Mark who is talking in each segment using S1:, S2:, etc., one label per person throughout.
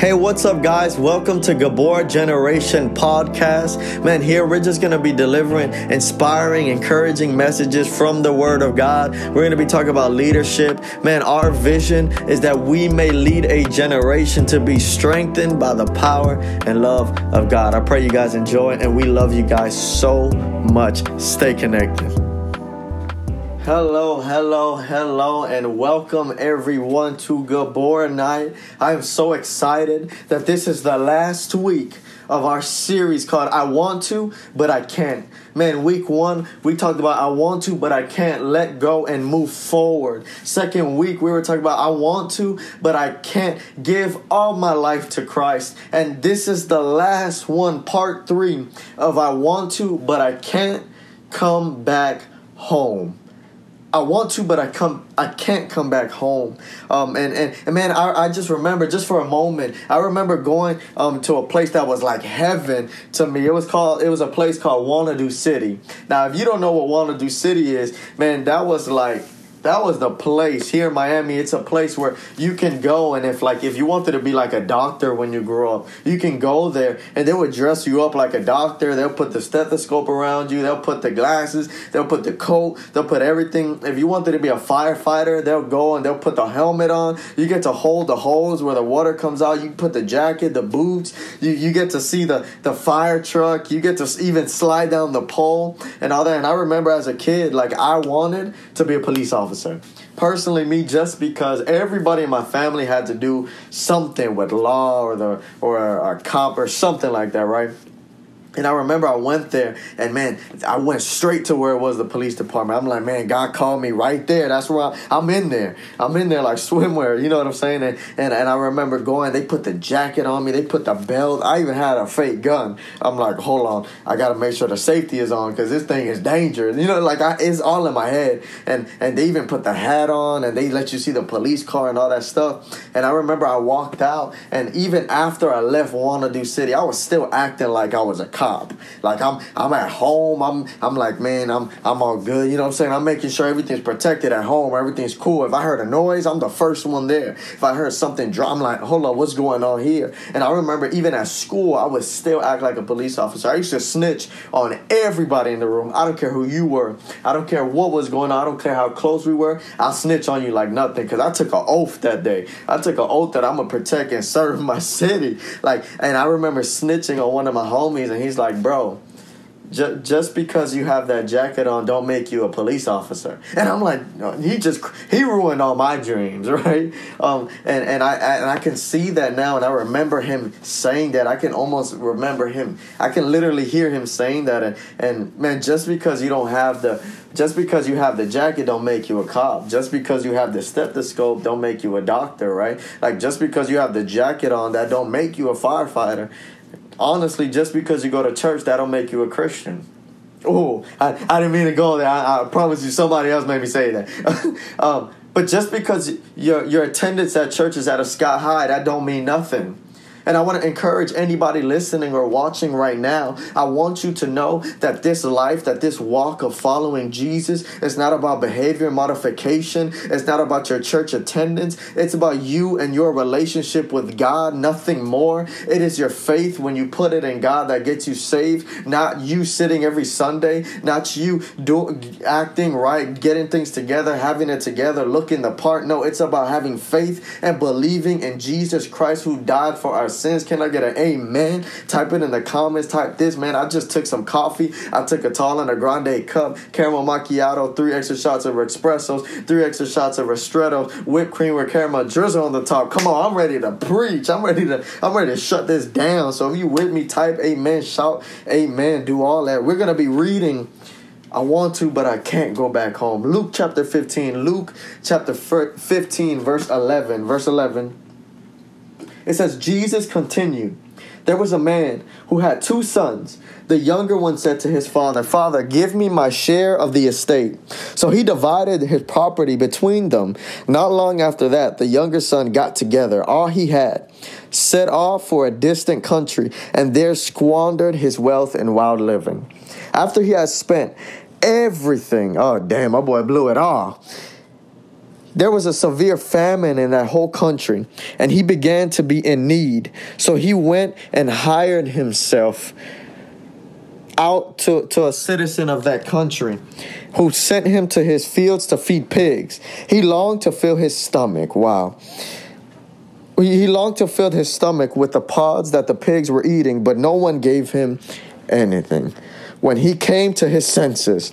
S1: Hey, what's up, guys? Welcome to Gabor Generation Podcast. Man, here we're just going to be delivering inspiring, encouraging messages from the Word of God. We're going to be talking about leadership. Man, our vision is that we may lead a generation to be strengthened by the power and love of God. I pray you guys enjoy, and we love you guys so much. Stay connected. Hello, hello, hello, and welcome everyone to Gabor Night. I am so excited that this is the last week of our series called I Want to, but I Can't. Man, week one, we talked about I want to, but I can't let go and move forward. Second week, we were talking about I want to, but I can't give all my life to Christ. And this is the last one, part three of I want to, but I can't come back home. I want to, but I come, I can't come back home. Um, and, and, and man, I, I just remember, just for a moment, I remember going um, to a place that was like heaven to me. It was called, it was a place called Wannado City. Now, if you don't know what Wannado City is, man, that was like that was the place here in Miami. It's a place where you can go, and if like if you wanted to be like a doctor when you grow up, you can go there, and they would dress you up like a doctor. They'll put the stethoscope around you. They'll put the glasses. They'll put the coat. They'll put everything. If you wanted to be a firefighter, they'll go and they'll put the helmet on. You get to hold the hose where the water comes out. You put the jacket, the boots. You you get to see the the fire truck. You get to even slide down the pole and all that. And I remember as a kid, like I wanted to be a police officer officer. Personally, me, just because everybody in my family had to do something with law or the or a cop or something like that, right? And I remember I went there, and man, I went straight to where it was the police department. I'm like, man, God called me right there. That's where I, am in there. I'm in there like swimwear. You know what I'm saying? And, and and I remember going. They put the jacket on me. They put the belt. I even had a fake gun. I'm like, hold on, I gotta make sure the safety is on because this thing is dangerous. You know, like I, it's all in my head. And and they even put the hat on, and they let you see the police car and all that stuff. And I remember I walked out, and even after I left Wannado City, I was still acting like I was a cop. Like I'm I'm at home. I'm I'm like, man, I'm I'm all good. You know what I'm saying? I'm making sure everything's protected at home. Everything's cool. If I heard a noise, I'm the first one there. If I heard something drop, I'm like, hold on, what's going on here? And I remember even at school, I would still act like a police officer. I used to snitch on everybody in the room. I don't care who you were. I don't care what was going on. I don't care how close we were. I'll snitch on you like nothing because I took an oath that day. I took an oath that I'm gonna protect and serve my city. Like, and I remember snitching on one of my homies, and he's like, bro, just, just because you have that jacket on don't make you a police officer. And i'm like he just he ruined all my dreams right? Um and and I, I, and i can see that now and i remember him saying that. I can almost remember him i can literally hear him saying that. And and man just because you don't have the just because you have the jacket don't make you a cop. Just because you have the stethoscope don't make you a doctor right? Like just because you have the jacket on that don't make you a firefighter honestly, just because you go to church, that don't make you a Christian. Oh, I, I didn't mean to go there. I, I promise you, somebody else made me say that. um, but just because your your attendance at church is at a sky high, that don't mean nothing. And I want to encourage anybody listening or watching right now. I want you to know that this life, that this walk of following Jesus is not about behavior modification. It's not about your church attendance. It's about you and your relationship with God, nothing more. It is your faith when you put it in God that gets you saved, not you sitting every Sunday, not you do, acting right, getting things together, having it together, looking the part. No, it's about having faith and believing in Jesus Christ who died for our sins. Can I get an amen? Type it in the comments. Type this, man. I just took some coffee. I took a tall and a grande cup, caramel macchiato, three extra shots of espressos, three extra shots of ristretto, whipped cream with caramel drizzle on the top. Come on, I'm ready to preach. I'm ready to I'm ready to shut this down. So if you with me, type amen, shout amen, do all that. We're gonna be reading. I want to, but I can't go back home. Luke chapter 15. Luke chapter 15, verse 11. Verse 11. It says, Jesus continued. There was a man who had two sons. The younger one said to his father, Father, give me my share of the estate. So he divided his property between them. Not long after that, the younger son got together all he had, set off for a distant country, and there squandered his wealth in wild living. After he had spent everything, oh damn, my boy blew it all there was a severe famine in that whole country, and he began to be in need. So he went and hired himself out to, to a citizen of that country who sent him to his fields to feed pigs. He longed to fill his stomach. Wow. He longed to fill his stomach with the pods that the pigs were eating, but no one gave him anything. When he came to his senses,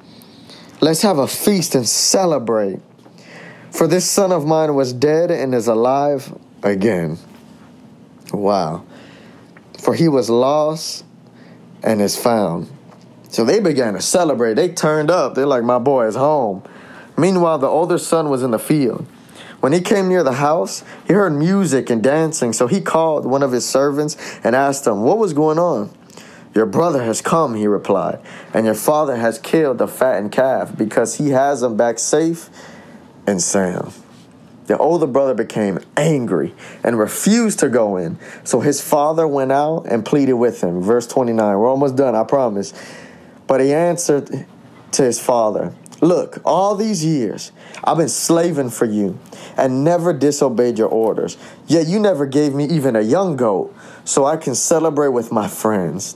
S1: Let's have a feast and celebrate. For this son of mine was dead and is alive again. Wow. For he was lost and is found. So they began to celebrate. They turned up. They're like, my boy is home. Meanwhile, the older son was in the field. When he came near the house, he heard music and dancing. So he called one of his servants and asked him, What was going on? Your brother has come, he replied, and your father has killed the fattened calf because he has him back safe and sound. The older brother became angry and refused to go in. So his father went out and pleaded with him. Verse 29. We're almost done, I promise. But he answered to his father, Look, all these years I've been slaving for you and never disobeyed your orders. Yet you never gave me even a young goat so I can celebrate with my friends.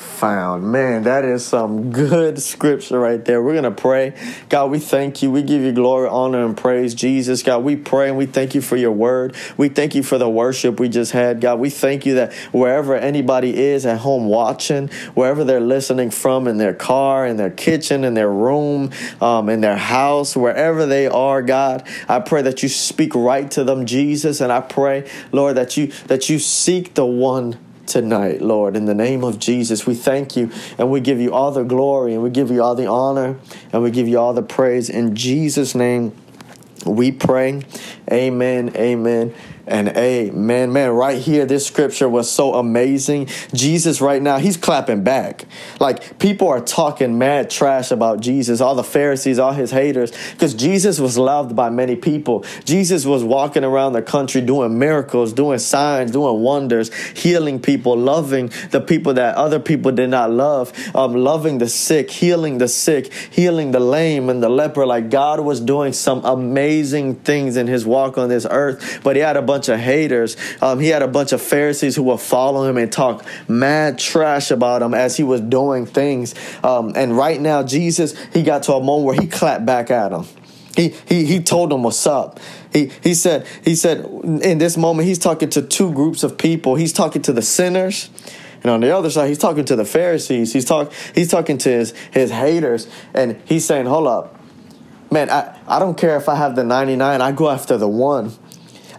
S1: found. Man, that is some good scripture right there. We're going to pray. God, we thank you. We give you glory, honor, and praise. Jesus, God, we pray and we thank you for your word. We thank you for the worship we just had. God, we thank you that wherever anybody is at home watching, wherever they're listening from, in their car, in their kitchen, in their room, um, in their house, wherever they are, God, I pray that you speak right to them, Jesus. And I pray, Lord, that you that you seek the one tonight, Lord. In the name of Jesus, we thank you and we give you all the glory and we give you all the honor and we give you all the praise. In Jesus' name, we pray. Amen. Amen and amen. Man, right here, this scripture was so amazing. Jesus, right now, he's clapping back. Like people are talking mad trash about Jesus, all the Pharisees, all his haters, because Jesus was loved by many people. Jesus was walking around the country doing miracles, doing signs, doing wonders, healing people, loving the people that other people did not love, um, loving the sick, healing the sick, healing the lame and the leper. Like God was doing some amazing things in his walk on this earth, but he had a bunch bunch of haters. Um, he had a bunch of Pharisees who would follow him and talk mad trash about him as he was doing things. Um, and right now, Jesus, he got to a moment where he clapped back at him. He, he, he told them what's up. He, he said he said in this moment he's talking to two groups of people. He's talking to the sinners, and on the other side he's talking to the Pharisees. He's talk he's talking to his his haters, and he's saying, "Hold up, man. I, I don't care if I have the ninety nine. I go after the one."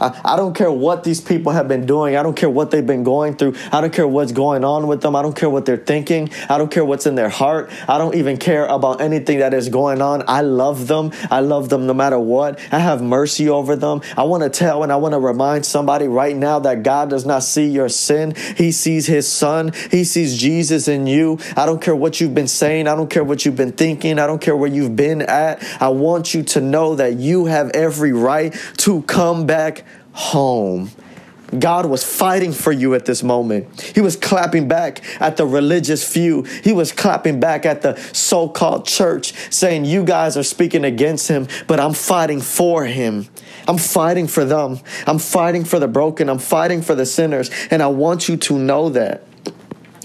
S1: I, I don't care what these people have been doing. I don't care what they've been going through. I don't care what's going on with them. I don't care what they're thinking. I don't care what's in their heart. I don't even care about anything that is going on. I love them. I love them no matter what. I have mercy over them. I want to tell and I want to remind somebody right now that God does not see your sin. He sees his son. He sees Jesus in you. I don't care what you've been saying. I don't care what you've been thinking. I don't care where you've been at. I want you to know that you have every right to come back home God was fighting for you at this moment. He was clapping back at the religious few. He was clapping back at the so called church, saying, You guys are speaking against him, but I'm fighting for him. I'm fighting for them. I'm fighting for the broken. I'm fighting for the sinners. And I want you to know that.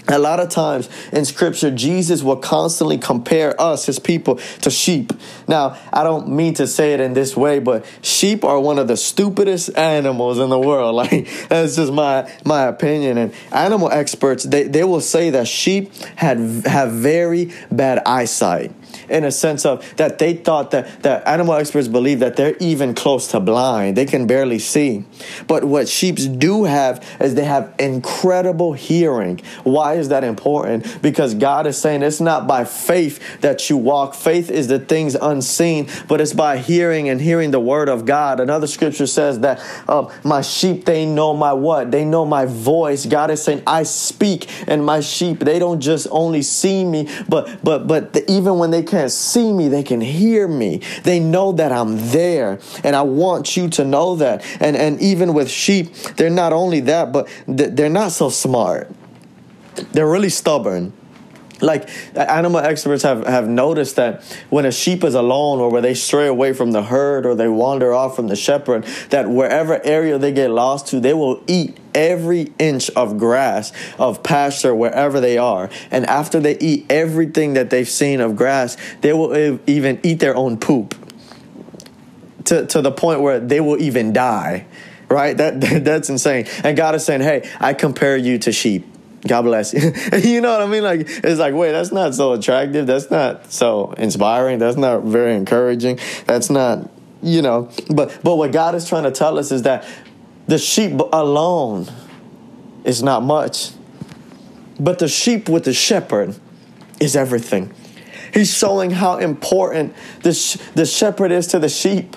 S1: A lot of times in scripture, Jesus will constantly compare us, his people, to sheep. Now, I don't mean to say it in this way, but sheep are one of the stupidest animals in the world. Like, that's just my, my opinion. And animal experts, they, they will say that sheep had, have very bad eyesight in a sense of that they thought that, that animal experts believe that they're even close to blind. They can barely see. But what sheep do have is they have incredible hearing. Why is that important? Because God is saying it's not by faith that you walk. Faith is the things unseen, but it's by hearing and hearing the word of God. Another scripture says that uh, my sheep, they know my what? They know my voice. God is saying, I speak, and my sheep, they don't just only see me, but but but the, even when they can can't see me, they can hear me. They know that I'm there. And I want you to know that. And, and even with sheep, they're not only that, but they're not so smart. They're really stubborn like animal experts have, have noticed that when a sheep is alone or where they stray away from the herd or they wander off from the shepherd that wherever area they get lost to they will eat every inch of grass of pasture wherever they are. And after they eat everything that they've seen of grass they will even eat their own poop. To, to the point where they will even die. Right? That that's insane. And god is saying hey i compare you to sheep God bless you. you know what I mean? Like it's like, wait, that's not so attractive. That's not so inspiring. That's not very encouraging. That's not, you know. But but what God is trying to tell us is that the sheep alone is not much, but the sheep with the shepherd is everything. He's showing how important the sh- the shepherd is to the sheep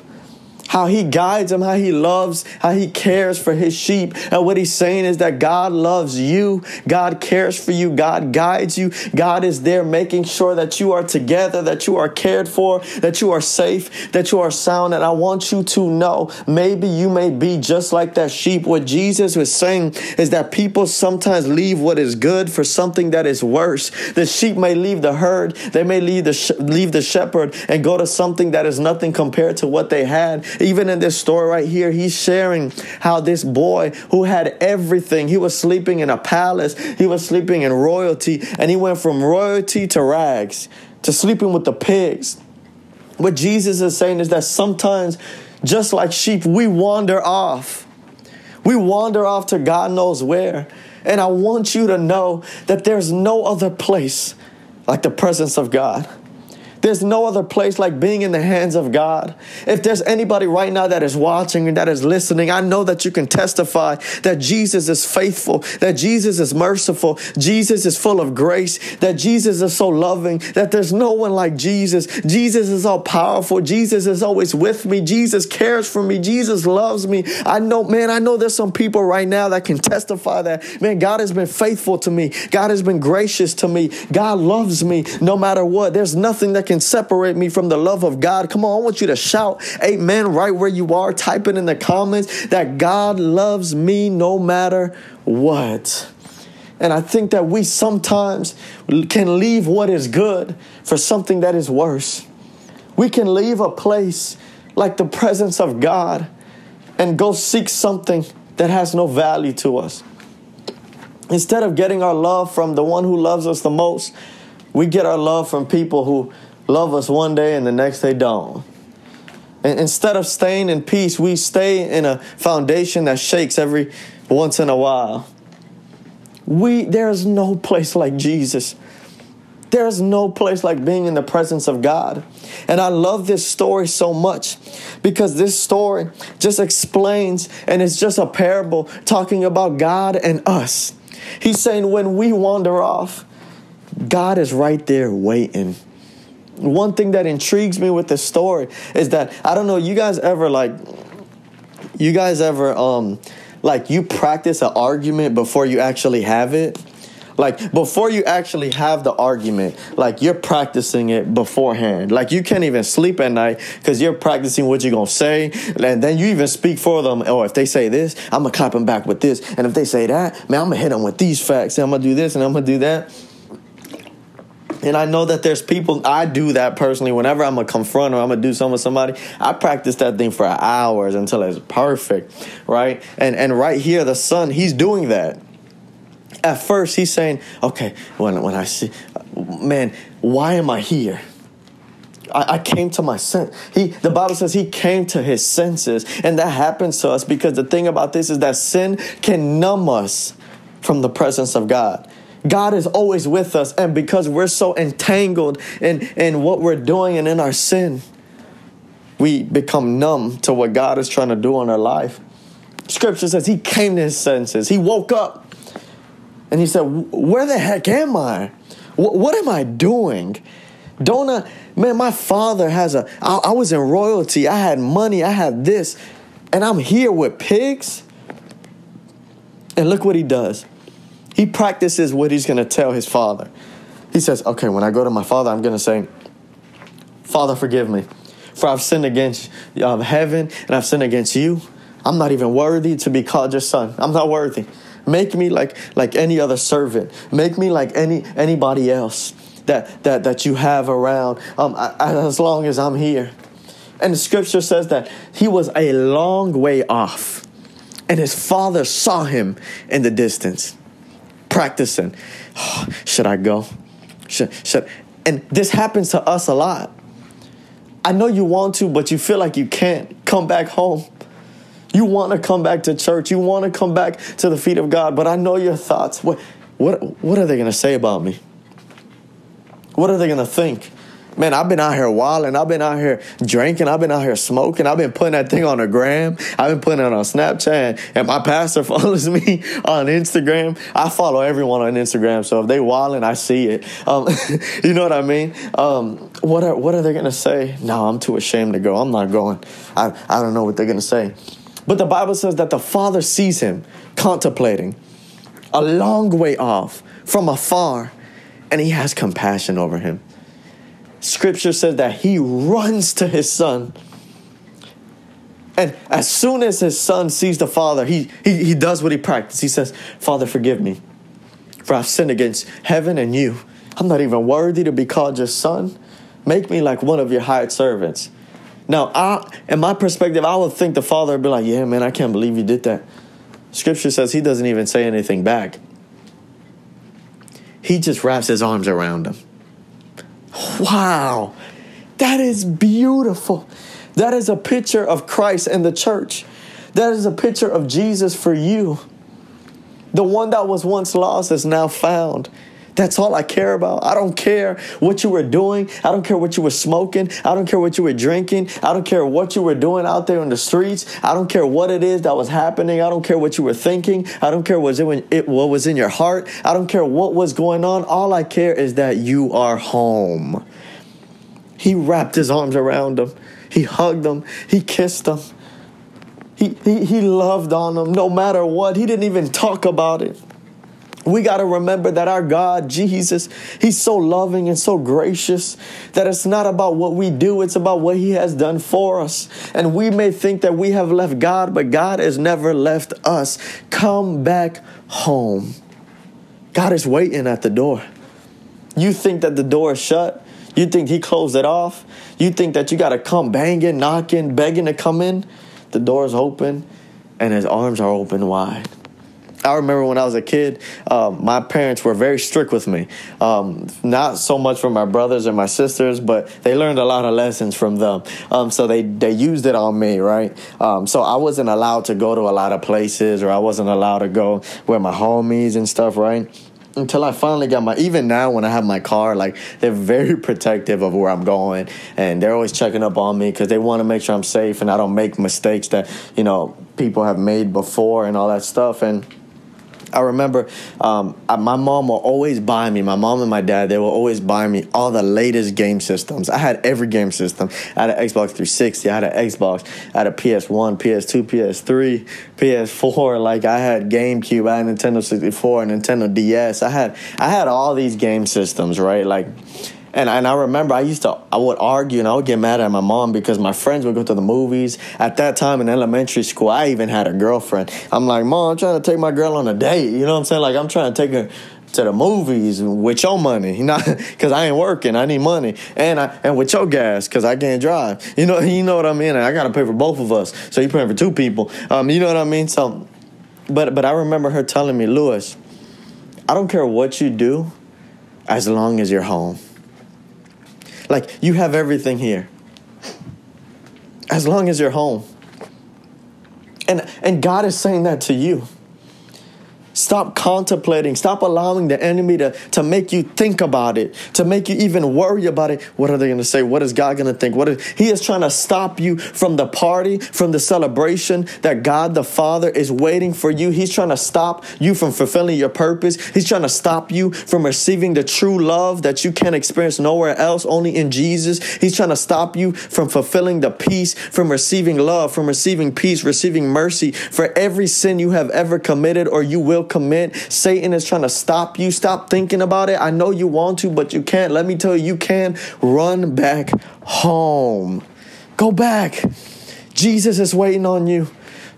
S1: how he guides them, how he loves, how he cares for his sheep. And what he's saying is that God loves you, God cares for you, God guides you, God is there making sure that you are together, that you are cared for, that you are safe, that you are sound. And I want you to know maybe you may be just like that sheep. What Jesus was saying is that people sometimes leave what is good for something that is worse. The sheep may leave the herd, they may leave the, sh- leave the shepherd and go to something that is nothing compared to what they had. Even in this story right here, he's sharing how this boy who had everything, he was sleeping in a palace, he was sleeping in royalty, and he went from royalty to rags, to sleeping with the pigs. What Jesus is saying is that sometimes, just like sheep, we wander off. We wander off to God knows where. And I want you to know that there's no other place like the presence of God. There's no other place like being in the hands of God. If there's anybody right now that is watching and that is listening, I know that you can testify that Jesus is faithful, that Jesus is merciful, Jesus is full of grace, that Jesus is so loving, that there's no one like Jesus. Jesus is all powerful. Jesus is always with me. Jesus cares for me. Jesus loves me. I know, man, I know there's some people right now that can testify that, man, God has been faithful to me. God has been gracious to me. God loves me no matter what. There's nothing that can separate me from the love of God. Come on, I want you to shout amen right where you are. Type it in the comments that God loves me no matter what. And I think that we sometimes can leave what is good for something that is worse. We can leave a place like the presence of God and go seek something that has no value to us. Instead of getting our love from the one who loves us the most, we get our love from people who love us one day and the next they don't. And instead of staying in peace, we stay in a foundation that shakes every once in a while. We there's no place like Jesus. There's no place like being in the presence of God. And I love this story so much because this story just explains and it's just a parable talking about God and us. He's saying when we wander off, God is right there waiting one thing that intrigues me with this story is that I don't know, you guys ever like you guys ever um like you practice an argument before you actually have it? Like before you actually have the argument, like you're practicing it beforehand. Like you can't even sleep at night because you're practicing what you're gonna say, and then you even speak for them. Oh, if they say this, I'm gonna clap them back with this, and if they say that, man, I'm gonna hit them with these facts, and I'm gonna do this, and I'm gonna do that. And I know that there's people, I do that personally. Whenever I'm to confront or I'm to do something with somebody, I practice that thing for hours until it's perfect, right? And, and right here, the son, he's doing that. At first, he's saying, okay, when, when I see, man, why am I here? I, I came to my sense. He, the Bible says he came to his senses, and that happens to us because the thing about this is that sin can numb us from the presence of God. God is always with us, and because we're so entangled in, in what we're doing and in our sin, we become numb to what God is trying to do in our life. Scripture says he came to his senses. He woke up and he said, Where the heck am I? What, what am I doing? Don't I, man, my father has a, I, I was in royalty. I had money. I had this. And I'm here with pigs. And look what he does. He practices what he's going to tell his father. He says, Okay, when I go to my father, I'm going to say, Father, forgive me, for I've sinned against um, heaven and I've sinned against you. I'm not even worthy to be called your son. I'm not worthy. Make me like like any other servant. Make me like any anybody else that that that you have around. Um, as long as I'm here. And the scripture says that he was a long way off, and his father saw him in the distance practicing. Oh, should I go? Should, should, and this happens to us a lot. I know you want to, but you feel like you can't come back home. You want to come back to church. You want to come back to the feet of God, but I know your thoughts. What, what, what are they going to say about me? What are they going to think? Man, I've been out here wilding. I've been out here drinking. I've been out here smoking. I've been putting that thing on a gram. I've been putting it on Snapchat. And my pastor follows me on Instagram. I follow everyone on Instagram. So if they wilding, I see it. Um, you know what I mean? Um, what are what are they gonna say? No, I'm too ashamed to go. I'm not going. I, I don't know what they're gonna say. But the Bible says that the Father sees him contemplating a long way off from afar, and he has compassion over him scripture says that he runs to his son. And as soon as his son sees the father, he, he, he does what he practiced. He says, Father, forgive me, for I've sinned against heaven and you. I'm not even worthy to be called your son. Make me like one of your hired servants. Now, I, in my perspective, I would think the father would be like, Yeah, man, I can't believe you did that. Scripture says he doesn't even say anything back. He just wraps his arms around him. Wow, that is beautiful. That is a picture of Christ and the church. That is a picture of Jesus for you. The one that was once lost is now found. That's all I care about. I don't care what you were doing. I don't care what you were smoking. I don't care what you were drinking. I don't care what you were doing out there in the streets. I don't care what it is that was happening. I don't care what you were thinking. I don't care what was in, what was in your heart. I don't care what was going on. All I care is that you are home. He wrapped his arms around him. He hugged him. He kissed him. He, he, he loved on him no matter what. He didn't even talk about it. We got to remember that our God, Jesus, He's so loving and so gracious that it's not about what we do, it's about what He has done for us. And we may think that we have left God, but God has never left us. Come back home. God is waiting at the door. You think that the door is shut? You think He closed it off? You think that you got to come banging, knocking, begging to come in? The door is open and His arms are open wide. I remember when I was a kid, um, my parents were very strict with me. Um, not so much from my brothers and my sisters, but they learned a lot of lessons from them. Um, so they, they used it on me, right? Um, so I wasn't allowed to go to a lot of places or I wasn't allowed to go where my homies and stuff, right? until I finally got my even now when I have my car like they're very protective of where I'm going and they're always checking up on me because they want to make sure I'm safe and I don't make mistakes that you know people have made before and all that stuff and I remember um, my mom will always buy me, my mom and my dad, they will always buy me all the latest game systems. I had every game system. I had an Xbox 360, I had an Xbox, I had a PS1, PS2, PS3, PS4. Like I had GameCube, I had Nintendo 64, Nintendo DS. I had I had all these game systems, right? Like and, and I remember I used to I would argue and I would get mad at my mom because my friends would go to the movies. At that time in elementary school, I even had a girlfriend. I'm like, Mom, I'm trying to take my girl on a date. You know what I'm saying? Like I'm trying to take her to the movies with your money, you know, because I ain't working. I need money, and I and with your gas because I can't drive. You know, you know what I mean. I got to pay for both of us, so you're paying for two people. Um, you know what I mean. So, but but I remember her telling me, Lewis, I don't care what you do, as long as you're home. Like you have everything here. As long as you're home. And and God is saying that to you. Stop contemplating. Stop allowing the enemy to, to make you think about it, to make you even worry about it. What are they going to say? What is God going to think? What is, he is trying to stop you from the party, from the celebration that God the Father is waiting for you. He's trying to stop you from fulfilling your purpose. He's trying to stop you from receiving the true love that you can experience nowhere else, only in Jesus. He's trying to stop you from fulfilling the peace, from receiving love, from receiving peace, receiving mercy for every sin you have ever committed or you will commit. Satan is trying to stop you. Stop thinking about it. I know you want to, but you can't. Let me tell you, you can. Run back home. Go back. Jesus is waiting on you.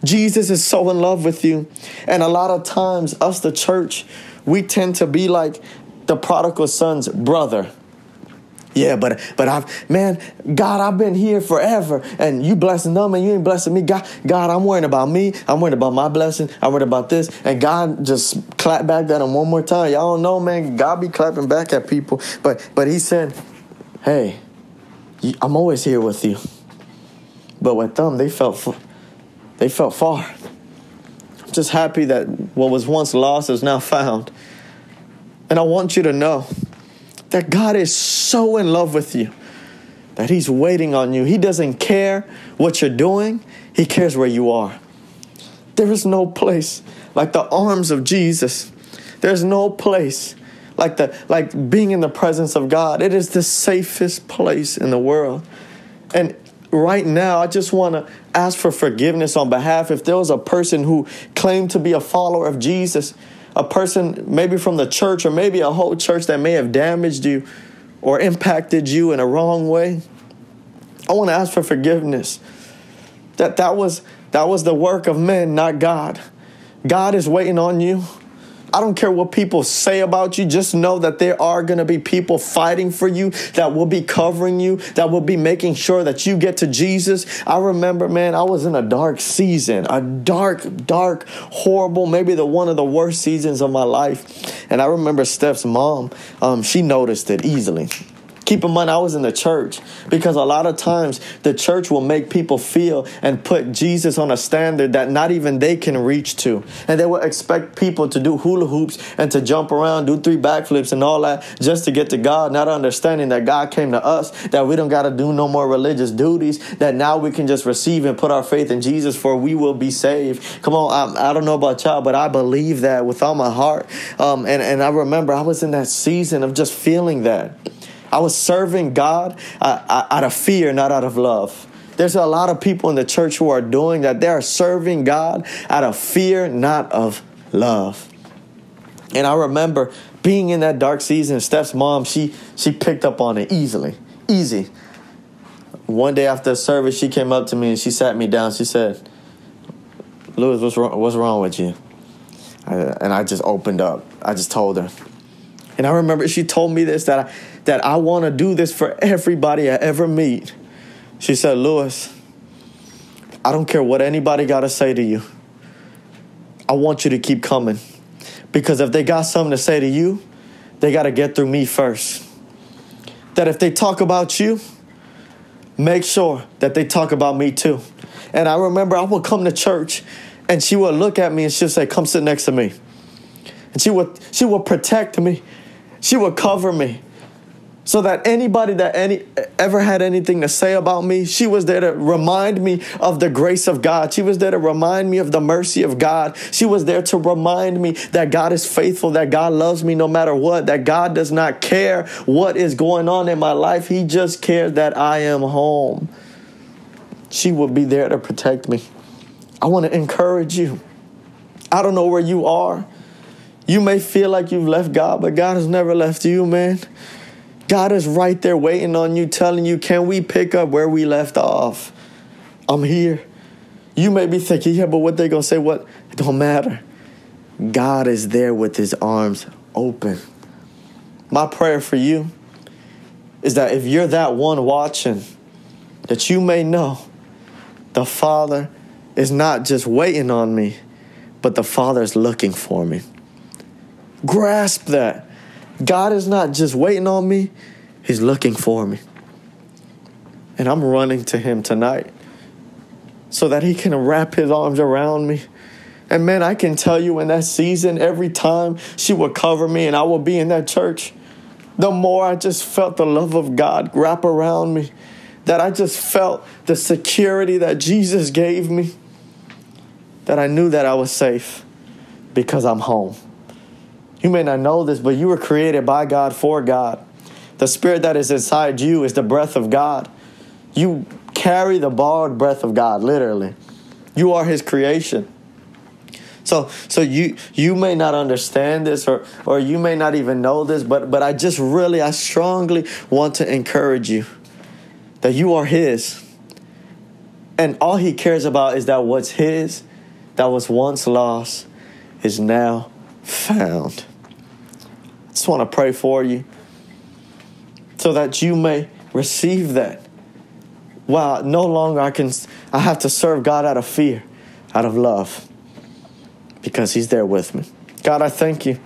S1: Jesus is so in love with you. And a lot of times, us, the church, we tend to be like the prodigal son's brother. Yeah, but but I've man, God, I've been here forever, and you blessing them, and you ain't blessing me. God, God, I'm worrying about me. I'm worried about my blessing. I'm worried about this, and God just clap back at him one more time. Y'all know, man. God be clapping back at people, but but He said, "Hey, I'm always here with you." But with them, they felt they felt far. I'm just happy that what was once lost is now found, and I want you to know that God is so in love with you that He's waiting on you. He doesn't care what you're doing, He cares where you are. There is no place like the arms of Jesus. There's no place like the like being in the presence of God. It is the safest place in the world. And right now, I just want to ask for forgiveness on behalf if there was a person who claimed to be a follower of Jesus a person maybe from the church or maybe a whole church that may have damaged you or impacted you in a wrong way i want to ask for forgiveness. That that was that was the work of men not god. God is waiting on you I don't care what people say about you. Just know that there are going to be people fighting for you that will be covering you, that will be making sure that you get to Jesus. I remember, man, I was in a dark season, a dark, dark, horrible, maybe the one of the worst seasons of my life. And I remember Steph's mom, um, she noticed it easily. Keep in mind, I was in the church because a lot of times the church will make people feel and put Jesus on a standard that not even they can reach to. And they will expect people to do hula hoops and to jump around, do three backflips and all that just to get to God, not understanding that God came to us, that we don't got to do no more religious duties, that now we can just receive and put our faith in Jesus for we will be saved. Come on, I, I don't know about y'all, but I believe that with all my heart. Um, and, and I remember I was in that season of just feeling that. I was serving God uh, uh, out of fear, not out of love. There's a lot of people in the church who are doing that. They are serving God out of fear, not of love. And I remember being in that dark season. Steph's mom, she she picked up on it easily, easy. One day after service, she came up to me and she sat me down. She said, "Lewis, what's wrong? What's wrong with you?" I, and I just opened up. I just told her. And I remember she told me this that I that I want to do this for everybody I ever meet. She said, Lewis, I don't care what anybody got to say to you. I want you to keep coming. Because if they got something to say to you, they got to get through me first. That if they talk about you, make sure that they talk about me too. And I remember I would come to church and she would look at me and she'd say, Come sit next to me. And she would she would protect me. She would cover me. so that anybody that any ever had anything to say about me she was there to remind me of the grace of god. She was there to remind me of the mercy of god. She was there to remind me that god is faithful that god loves me no matter what that god does not care what is going on in my life. He just cares that i am home. She would be there to protect me. I want to encourage you. I don't know where you are you may feel like you've left god but god has never left you man God is right there waiting on you, telling you, can we pick up where we left off? I'm here. You may be thinking, yeah, but what they gonna say? What? It don't matter. God is there with his arms open. My prayer for you is that if you're that one watching, that you may know the Father is not just waiting on me, but the Father is looking for me. Grasp that. God is not just waiting on me, He's looking for me. And I'm running to Him tonight so that He can wrap His arms around me. And man, I can tell you in that season, every time she would cover me and I would be in that church, the more I just felt the love of God wrap around me, that I just felt the security that Jesus gave me, that I knew that I was safe because I'm home. You may not know this, but you were created by God for God. The spirit that is inside you is the breath of God. You carry the borrowed breath of God, literally. You are his creation. So so you you may not understand this or or you may not even know this, but but I just really I strongly want to encourage you that you are his. And all he cares about is that what's his, that was once lost, is now found just want to pray for you so that you may receive that. Wow, no longer I can I have to serve God out of fear, out of love because he's there with me. God, I thank you.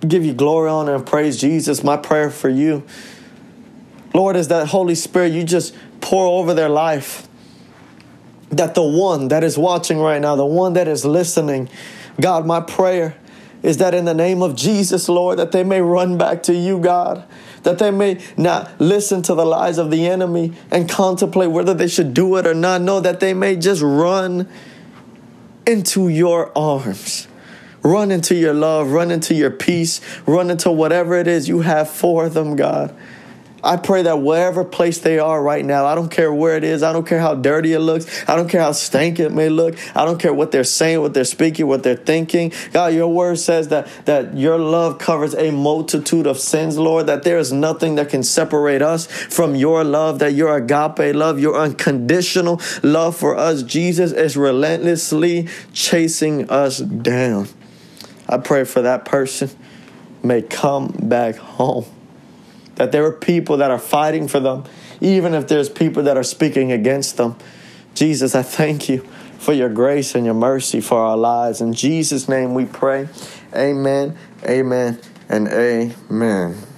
S1: Give you glory, honor, and praise, Jesus. My prayer for you, Lord, is that Holy Spirit, you just pour over their life. That the one that is watching right now, the one that is listening, God, my prayer is that in the name of Jesus, Lord, that they may run back to you, God, that they may not listen to the lies of the enemy and contemplate whether they should do it or not. No, that they may just run into your arms. Run into your love, run into your peace, run into whatever it is you have for them, God. I pray that wherever place they are right now, I don't care where it is, I don't care how dirty it looks, I don't care how stank it may look, I don't care what they're saying, what they're speaking, what they're thinking. God, your word says that that your love covers a multitude of sins, Lord, that there is nothing that can separate us from your love, that your agape love, your unconditional love for us, Jesus, is relentlessly chasing us down. I pray for that person may come back home that there are people that are fighting for them, even if there's people that are speaking against them. Jesus, I thank you for your grace and your mercy for our lives. In Jesus' name we pray. Amen, amen, and amen.